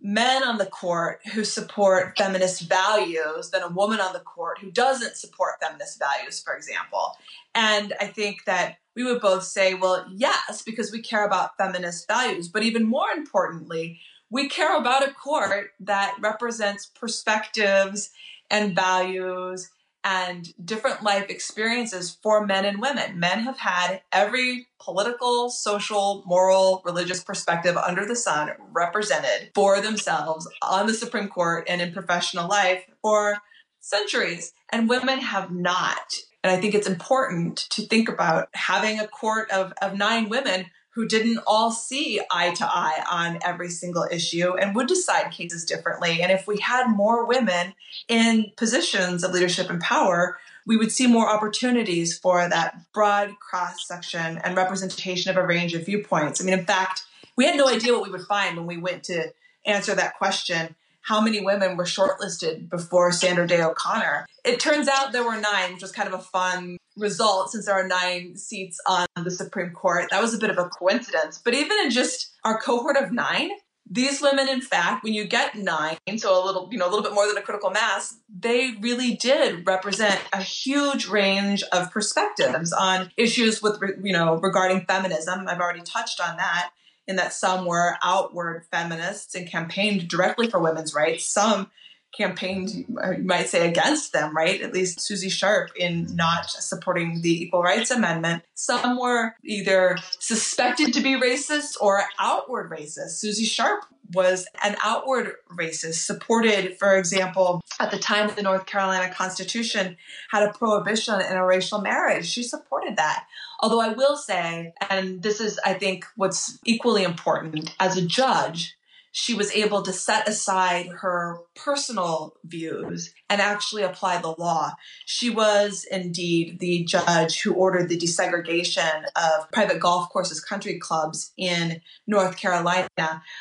C: men on the court who support feminist values than a woman on the court who doesn't support feminist values, for example. And I think that we would both say, well, yes, because we care about feminist values. But even more importantly, we care about a court that represents perspectives and values and different life experiences for men and women. Men have had every political, social, moral, religious perspective under the sun represented for themselves on the Supreme Court and in professional life for centuries, and women have not. And I think it's important to think about having a court of, of nine women who didn't all see eye to eye on every single issue and would decide cases differently. And if we had more women in positions of leadership and power, we would see more opportunities for that broad cross section and representation of a range of viewpoints. I mean, in fact, we had no idea what we would find when we went to answer that question how many women were shortlisted before Sandra Day O'Connor. It turns out there were nine, which was kind of a fun result since there are nine seats on the Supreme Court. That was a bit of a coincidence. But even in just our cohort of nine, these women, in fact, when you get nine, so a little, you know, a little bit more than a critical mass, they really did represent a huge range of perspectives on issues with, you know, regarding feminism. I've already touched on that in that some were outward feminists and campaigned directly for women's rights. Some campaigned, uh, you might say, against them, right? At least Susie Sharp in not supporting the Equal Rights Amendment. Some were either suspected to be racist or outward racist. Susie Sharp was an outward racist, supported, for example, at the time the North Carolina Constitution had a prohibition on interracial marriage. She supported that. Although I will say, and this is, I think, what's equally important as a judge, she was able to set aside her personal views and actually apply the law. She was indeed the judge who ordered the desegregation of private golf courses, country clubs in North Carolina.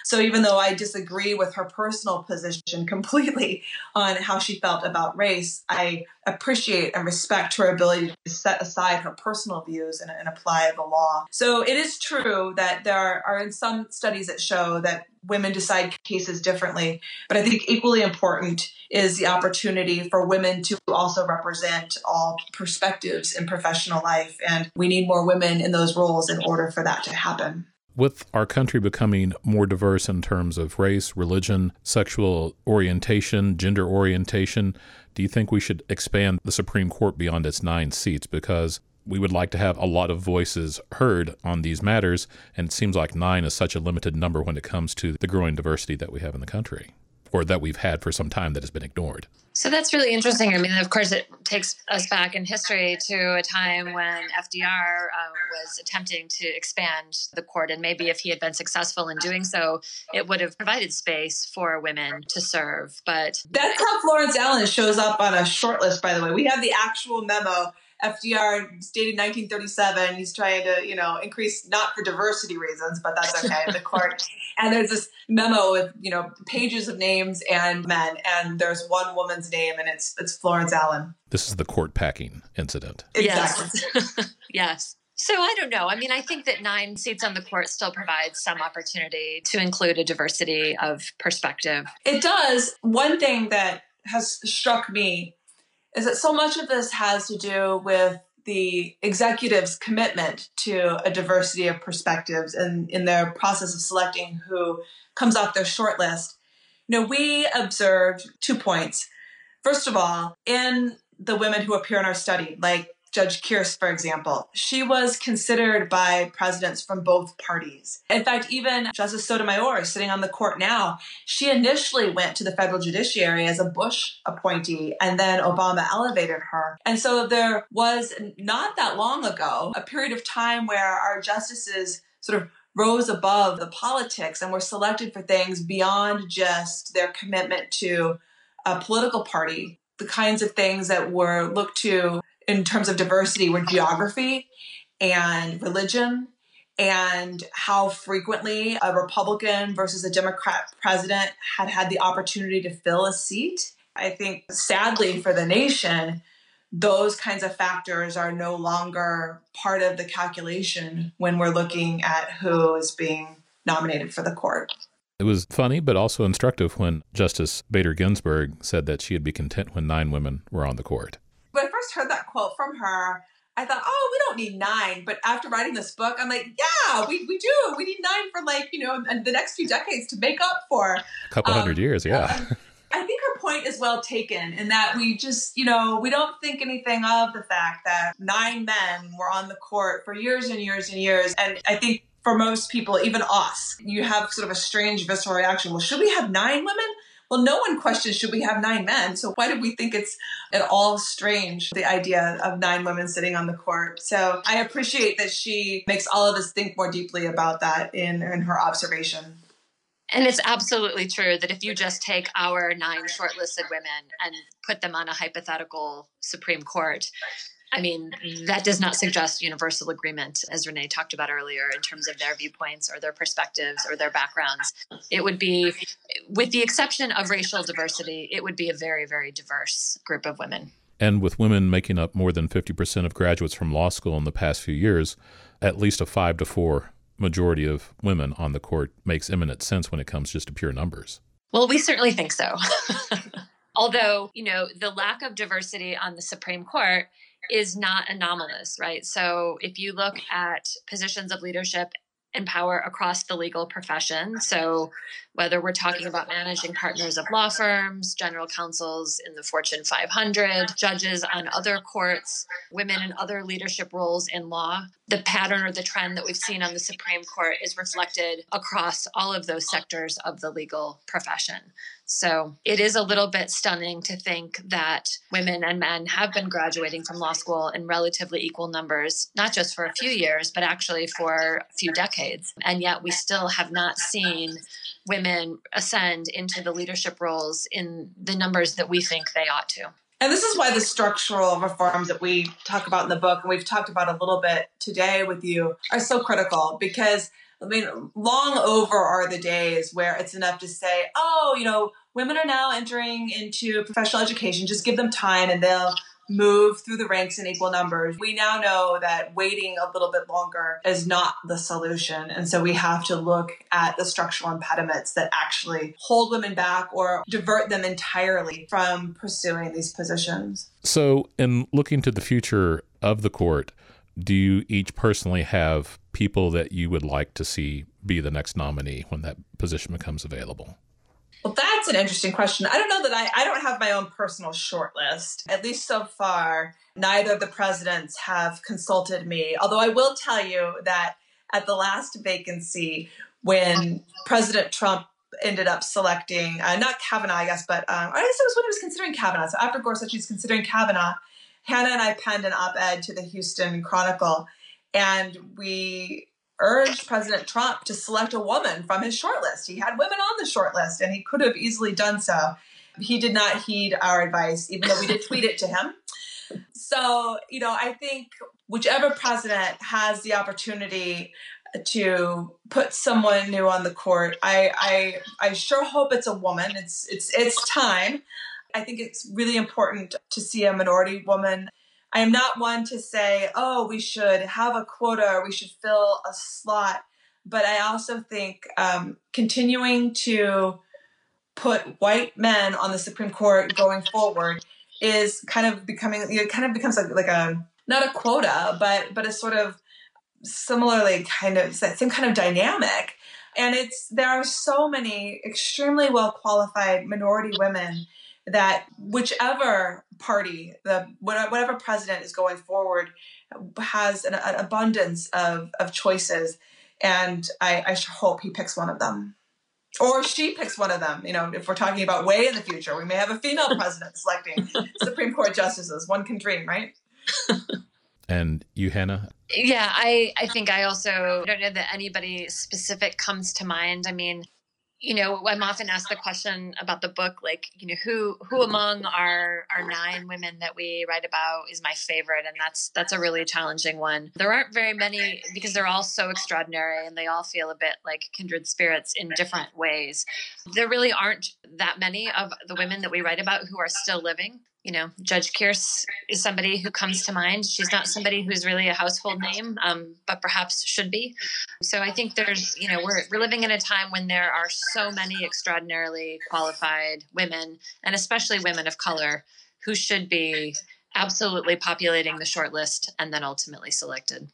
C: So even though I disagree with her personal position completely on how she felt about race, I appreciate and respect her ability to set aside her personal views and, and apply the law. So it is true that there are, are some studies that show that women decide cases differently. But I think equally important is the opportunity for women to also represent all perspectives in professional life. And we need more women in those roles in order for that to happen.
A: With our country becoming more diverse in terms of race, religion, sexual orientation, gender orientation, do you think we should expand the Supreme Court beyond its nine seats? Because we would like to have a lot of voices heard on these matters, and it seems like nine is such a limited number when it comes to the growing diversity that we have in the country, or that we've had for some time that has been ignored.
B: So that's really interesting. I mean, of course, it takes us back in history to a time when FDR uh, was attempting to expand the court. And maybe if he had been successful in doing so, it would have provided space for women to serve. But
C: that's how Florence Allen shows up on a short list, by the way. We have the actual memo FDR stated 1937. He's trying to, you know, increase not for diversity reasons, but that's okay in the court. And there's this memo with, you know, pages of names and men, and there's one woman's name, and it's it's Florence Allen.
A: This is the court packing incident.
C: Exactly.
B: Yes. yes. So I don't know. I mean, I think that nine seats on the court still provides some opportunity to include a diversity of perspective.
C: It does. One thing that has struck me is that so much of this has to do with the executive's commitment to a diversity of perspectives and in their process of selecting who comes off their short list. You know, we observed two points. First of all, in the women who appear in our study, like Judge Kearse, for example, she was considered by presidents from both parties. In fact, even Justice Sotomayor, sitting on the court now, she initially went to the federal judiciary as a Bush appointee, and then Obama elevated her. And so there was not that long ago a period of time where our justices sort of rose above the politics and were selected for things beyond just their commitment to a political party the kinds of things that were looked to in terms of diversity were geography and religion and how frequently a Republican versus a Democrat president had had the opportunity to fill a seat. I think sadly for the nation, those kinds of factors are no longer part of the calculation when we're looking at who is being nominated for the court.
A: It was funny, but also instructive when Justice Bader Ginsburg said that she'd be content when nine women were on the court.
C: When I first heard that quote from her, I thought, oh, we don't need nine. But after writing this book, I'm like, yeah, we, we do. We need nine for like, you know, the next few decades to make up for. A
A: couple um, hundred years, yeah.
C: I think her point is well taken in that we just, you know, we don't think anything of the fact that nine men were on the court for years and years and years. And I think for most people, even us, you have sort of a strange visceral reaction. Well, should we have nine women? Well, no one questions should we have nine men. So why do we think it's at all strange, the idea of nine women sitting on the court? So I appreciate that she makes all of us think more deeply about that in, in her observation.
B: And it's absolutely true that if you just take our nine shortlisted women and put them on a hypothetical Supreme Court, I mean, that does not suggest universal agreement, as Renee talked about earlier, in terms of their viewpoints or their perspectives or their backgrounds. It would be, with the exception of racial diversity, it would be a very, very diverse group of women.
A: And with women making up more than 50% of graduates from law school in the past few years, at least a five to four majority of women on the court makes eminent sense when it comes just to pure numbers.
B: Well, we certainly think so. Although, you know, the lack of diversity on the Supreme Court is not anomalous, right? So if you look at positions of leadership and power across the legal profession. So, whether we're talking about managing partners of law firms, general counsels in the Fortune 500, judges on other courts, women in other leadership roles in law, the pattern or the trend that we've seen on the Supreme Court is reflected across all of those sectors of the legal profession. So it is a little bit stunning to think that women and men have been graduating from law school in relatively equal numbers, not just for a few years, but actually for a few decades. And yet we still have not seen women ascend into the leadership roles in the numbers that we think they ought to.
C: And this is why the structural reforms that we talk about in the book, and we've talked about a little bit today with you, are so critical because I mean, long over are the days where it's enough to say, oh, you know, women are now entering into professional education. Just give them time and they'll move through the ranks in equal numbers. We now know that waiting a little bit longer is not the solution. And so we have to look at the structural impediments that actually hold women back or divert them entirely from pursuing these positions.
A: So, in looking to the future of the court, do you each personally have people that you would like to see be the next nominee when that position becomes available?
C: Well, that's an interesting question. I don't know that I, I don't have my own personal short list. At least so far, neither of the presidents have consulted me. Although I will tell you that at the last vacancy, when President Trump ended up selecting, uh, not Kavanaugh, I guess, but um, I guess it was when he was considering Kavanaugh. So after Gorsuch, he's considering Kavanaugh. Hannah and I penned an op ed to the Houston Chronicle, and we urged President Trump to select a woman from his shortlist. He had women on the shortlist, and he could have easily done so. He did not heed our advice, even though we did tweet it to him. So, you know, I think whichever president has the opportunity to put someone new on the court, I, I, I sure hope it's a woman. It's, it's, it's time. I think it's really important to see a minority woman I am not one to say, oh, we should have a quota or we should fill a slot. But I also think um, continuing to put white men on the Supreme Court going forward is kind of becoming, it kind of becomes like, like a, not a quota, but, but a sort of similarly kind of, same kind of dynamic. And it's, there are so many extremely well qualified minority women that whichever party, the whatever president is going forward, has an, an abundance of, of choices, and I, I hope he picks one of them, or she picks one of them. You know, if we're talking about way in the future, we may have a female president selecting Supreme Court justices. One can dream, right?
A: And you, Hannah?
B: Yeah, I, I think I also don't know that anybody specific comes to mind. I mean, you know, I'm often asked the question about the book, like, you know, who who among our our nine women that we write about is my favorite, and that's that's a really challenging one. There aren't very many because they're all so extraordinary, and they all feel a bit like kindred spirits in different ways. There really aren't that many of the women that we write about who are still living you know, Judge Kearse is somebody who comes to mind. She's not somebody who's really a household name, um, but perhaps should be. So I think there's, you know, we're, we're living in a time when there are so many extraordinarily qualified women, and especially women of color, who should be absolutely populating the short list and then ultimately selected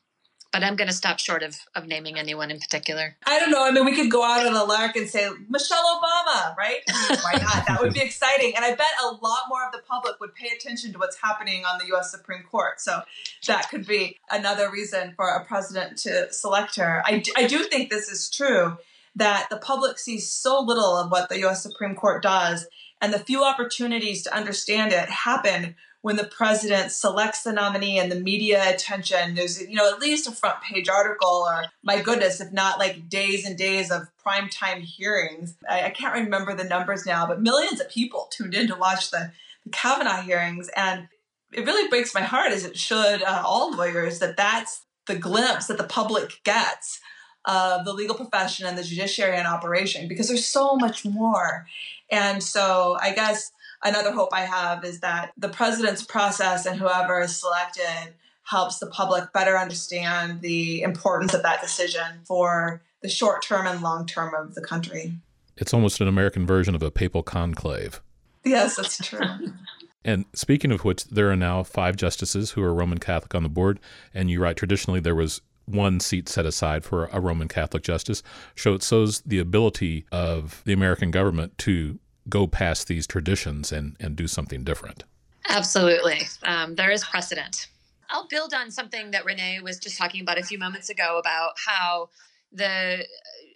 B: but I'm going to stop short of, of naming anyone in particular.
C: I don't know. I mean, we could go out on a lark and say Michelle Obama, right? why not? That would be exciting. And I bet a lot more of the public would pay attention to what's happening on the U.S. Supreme Court. So that could be another reason for a president to select her. I, I do think this is true that the public sees so little of what the U.S. Supreme Court does, and the few opportunities to understand it happen when the president selects the nominee and the media attention, there's you know at least a front page article or my goodness, if not like days and days of primetime hearings. I, I can't remember the numbers now, but millions of people tuned in to watch the, the Kavanaugh hearings, and it really breaks my heart, as it should uh, all lawyers, that that's the glimpse that the public gets of the legal profession and the judiciary in operation because there's so much more. And so I guess another hope I have is that the president's process and whoever is selected helps the public better understand the importance of that decision for the short term and long term of the country.
A: It's almost an American version of a papal conclave.
C: Yes, that's true.
A: and speaking of which, there are now five justices who are Roman Catholic on the board. And you write traditionally there was one seat set aside for a Roman Catholic justice. So it shows the ability of the American government to go past these traditions and, and do something different.
B: Absolutely. Um, there is precedent. I'll build on something that Renee was just talking about a few moments ago about how the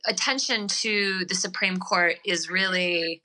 B: attention to the Supreme Court is really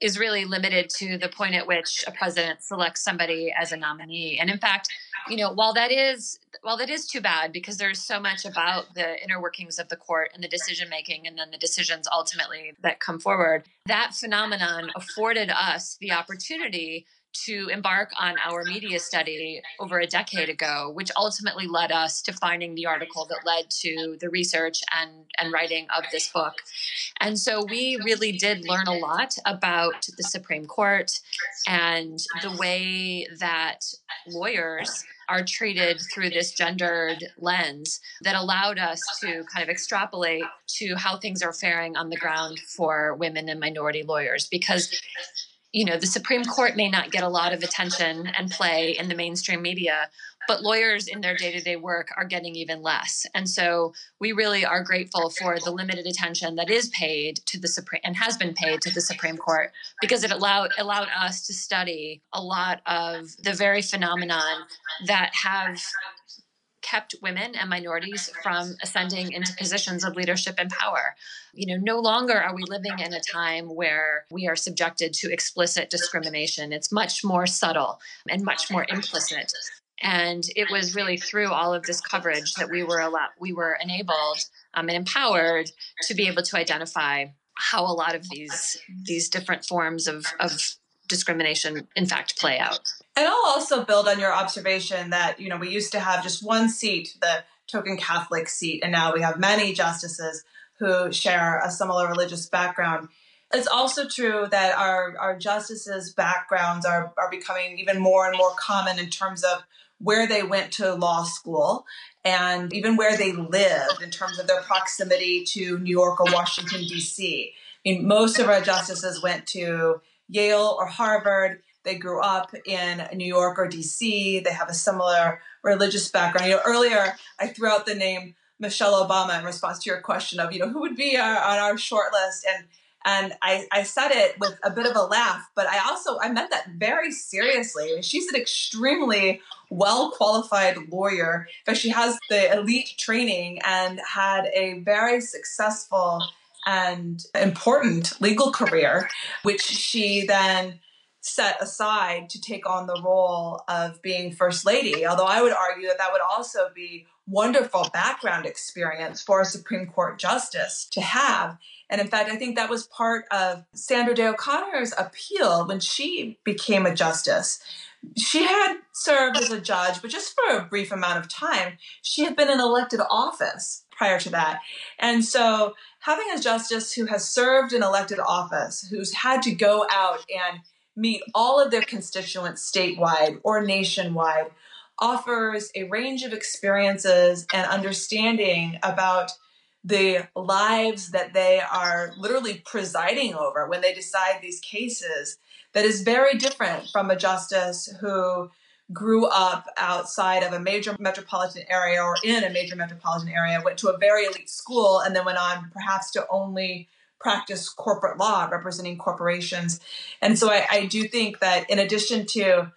B: is really limited to the point at which a president selects somebody as a nominee. And in fact, you know, while that is while that is too bad because there's so much about the inner workings of the court and the decision making and then the decisions ultimately that come forward, that phenomenon afforded us the opportunity to embark on our media study over a decade ago, which ultimately led us to finding the article that led to the research and, and writing of this book. And so we really did learn a lot about the Supreme Court and the way that lawyers are treated through this gendered lens that allowed us to kind of extrapolate to how things are faring on the ground for women and minority lawyers because you know the supreme court may not get a lot of attention and play in the mainstream media but lawyers in their day-to-day work are getting even less. And so we really are grateful for the limited attention that is paid to the supreme and has been paid to the supreme court because it allowed allowed us to study a lot of the very phenomenon that have kept women and minorities from ascending into positions of leadership and power. You know, no longer are we living in a time where we are subjected to explicit discrimination. It's much more subtle and much more implicit. And it was really through all of this coverage that we were allowed, we were enabled um, and empowered to be able to identify how a lot of these these different forms of, of discrimination in fact play out.
C: And I'll also build on your observation that, you know, we used to have just one seat, the token Catholic seat, and now we have many justices who share a similar religious background. It's also true that our, our justices' backgrounds are, are becoming even more and more common in terms of where they went to law school and even where they lived in terms of their proximity to New York or Washington, D.C. I mean, most of our justices went to Yale or Harvard they grew up in New York or DC. They have a similar religious background. You know, earlier I threw out the name Michelle Obama in response to your question of, you know, who would be our, on our short list. And and I, I said it with a bit of a laugh, but I also I meant that very seriously. She's an extremely well qualified lawyer. but she has the elite training and had a very successful and important legal career, which she then set aside to take on the role of being first lady. Although I would argue that that would also be wonderful background experience for a Supreme Court justice to have. And in fact, I think that was part of Sandra Day O'Connor's appeal when she became a justice. She had served as a judge, but just for a brief amount of time. She had been in elected office prior to that. And so having a justice who has served in elected office, who's had to go out and meet all of their constituents statewide or nationwide, offers a range of experiences and understanding about the lives that they are literally presiding over when they decide these cases that is very different from a justice who grew up outside of a major metropolitan area or in a major metropolitan area, went to a very elite school, and then went on perhaps to only practice corporate law representing corporations. And so I, I do think that in addition to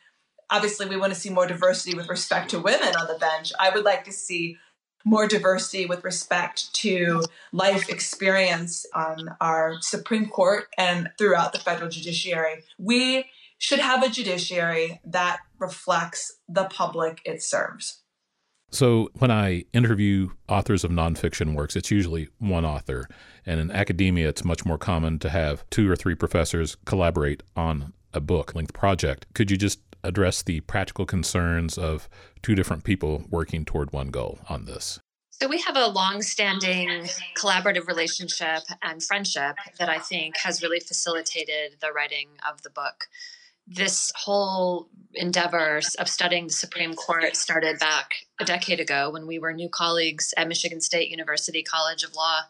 C: obviously we want to see more diversity with respect to women on the bench, I would like to see more diversity with respect to life experience on our Supreme Court and throughout the federal judiciary. We should have a judiciary that reflects the public it serves.
A: So, when I interview authors of nonfiction works, it's usually one author. And in academia, it's much more common to have two or three professors collaborate on a book length project. Could you just address the practical concerns of two different people working toward one goal on this?
B: So, we have a long standing collaborative relationship and friendship that I think has really facilitated the writing of the book this whole endeavor of studying the Supreme Court started back a decade ago when we were new colleagues at Michigan State University College of Law.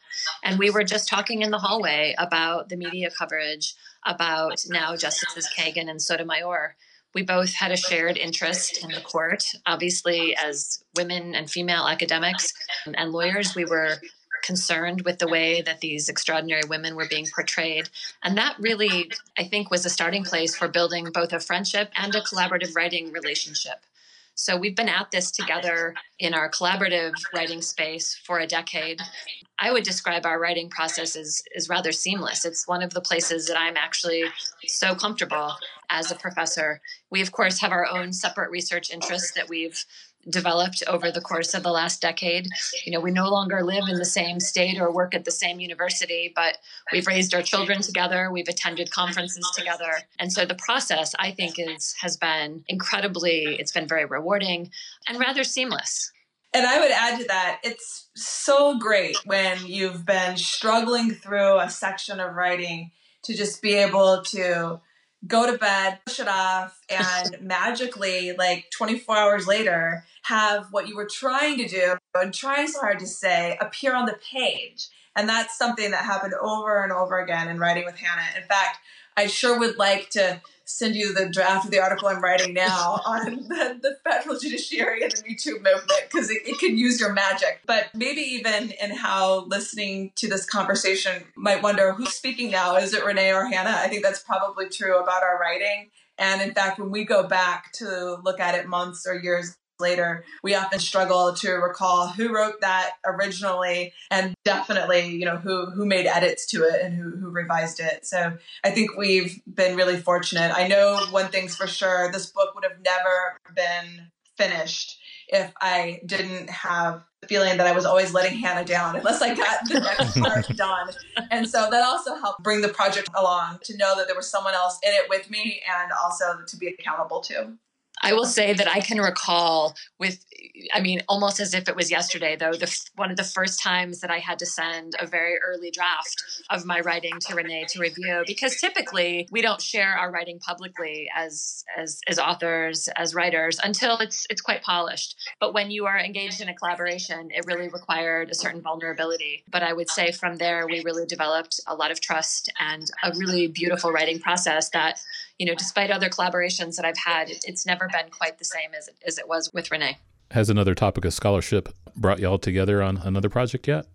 B: And we were just talking in the hallway about the media coverage about now Justices Kagan and Sotomayor. We both had a shared interest in the court. Obviously, as women and female academics and lawyers, we were concerned with the way that these extraordinary women were being portrayed. And that really, I think, was a starting place for building both a friendship and a collaborative writing relationship. So we've been at this together in our collaborative writing space for a decade. I would describe our writing process as, as rather seamless. It's one of the places that I'm actually so comfortable as a professor. We, of course, have our own separate research interests that we've developed over the course of the last decade. You know, we no longer live in the same state or work at the same university, but we've raised our children together, we've attended conferences together. And so the process I think is has been incredibly it's been very rewarding and rather seamless.
C: And I would add to that, it's so great when you've been struggling through a section of writing to just be able to go to bed, push it off, and magically, like 24 hours later, have what you were trying to do and trying so hard to say appear on the page. And that's something that happened over and over again in writing with Hannah. In fact, I sure would like to send you the draft of the article I'm writing now on the, the federal judiciary and the Me Too movement because it, it can use your magic. But maybe even in how listening to this conversation might wonder who's speaking now. Is it Renee or Hannah? I think that's probably true about our writing. And in fact, when we go back to look at it months or years later, we often struggle to recall who wrote that originally and definitely, you know, who who made edits to it and who who revised it. So I think we've been really fortunate. I know one thing's for sure, this book would have never been finished if I didn't have the feeling that I was always letting Hannah down unless I got the next part done. And so that also helped bring the project along to know that there was someone else in it with me and also to be accountable to.
B: I will say that I can recall with, I mean, almost as if it was yesterday, though, the, one of the first times that I had to send a very early draft of my writing to Renee to review, because typically we don't share our writing publicly as, as, as authors, as writers, until it's, it's quite polished. But when you are engaged in a collaboration, it really required a certain vulnerability. But I would say from there, we really developed a lot of trust and a really beautiful writing process that you know, despite other collaborations that I've had, it, it's never been quite the same as it, as it was with Renee.
A: Has another topic of scholarship brought y'all together on another project yet?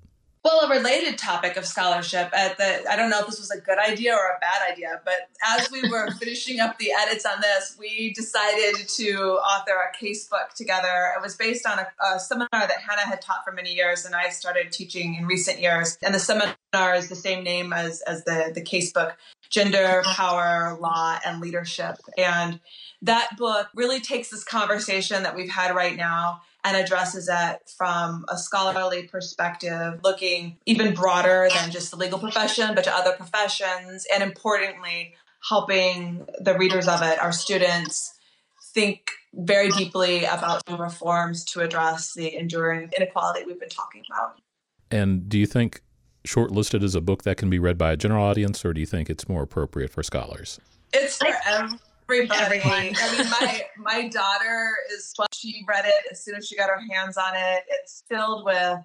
C: Well, a related topic of scholarship at the I don't know if this was a good idea or a bad idea, but as we were finishing up the edits on this, we decided to author a case book together. It was based on a, a seminar that Hannah had taught for many years, and I started teaching in recent years. And the seminar is the same name as as the the case book Gender, Power, Law, and Leadership. And that book really takes this conversation that we've had right now and addresses it from a scholarly perspective, looking even broader than just the legal profession, but to other professions, and importantly, helping the readers of it, our students, think very deeply about reforms to address the enduring inequality we've been talking about.
A: And do you think Shortlisted as a book that can be read by a general audience, or do you think it's more appropriate for scholars?
C: It's for everybody. I mean, my my daughter is she read it as soon as she got her hands on it. It's filled with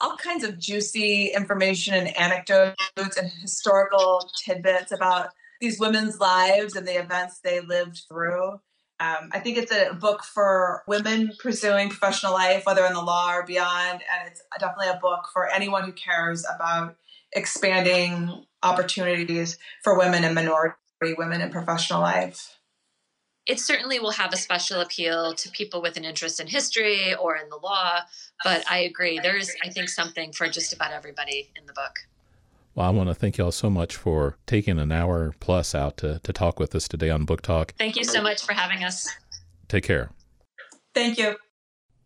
C: all kinds of juicy information and anecdotes and historical tidbits about these women's lives and the events they lived through. Um, I think it's a book for women pursuing professional life, whether in the law or beyond. And it's definitely a book for anyone who cares about expanding opportunities for women and minority women in professional life
B: it certainly will have a special appeal to people with an interest in history or in the law. But I agree, there's, I think, something for just about everybody in the book.
A: Well, I want to thank y'all so much for taking an hour plus out to, to talk with us today on Book Talk.
B: Thank you so much for having us.
A: Take care.
C: Thank you.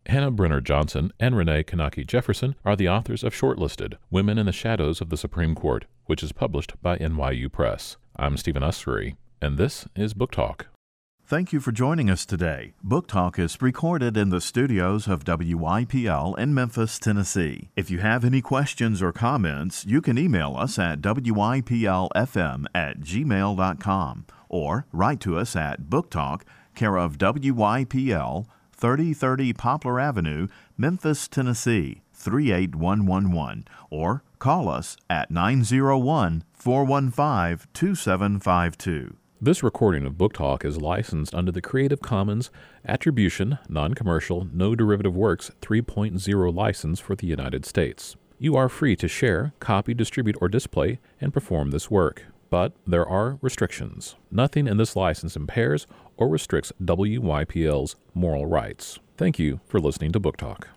A: Hannah Brenner Johnson and Renee Knake Jefferson are the authors of Shortlisted Women in the Shadows of the Supreme Court, which is published by NYU Press. I'm Stephen Usery, and this is Book Talk.
D: Thank you for joining us today. Book Talk is recorded in the studios of WYPL in Memphis, Tennessee. If you have any questions or comments, you can email us at WYPLFM at gmail.com or write to us at Book Talk, care of WYPL, 3030 Poplar Avenue, Memphis, Tennessee, 38111, or call us at 901 415 2752.
A: This recording of Book Talk is licensed under the Creative Commons Attribution, Non Commercial, No Derivative Works 3.0 license for the United States. You are free to share, copy, distribute, or display and perform this work, but there are restrictions. Nothing in this license impairs or restricts WYPL's moral rights. Thank you for listening to Book Talk.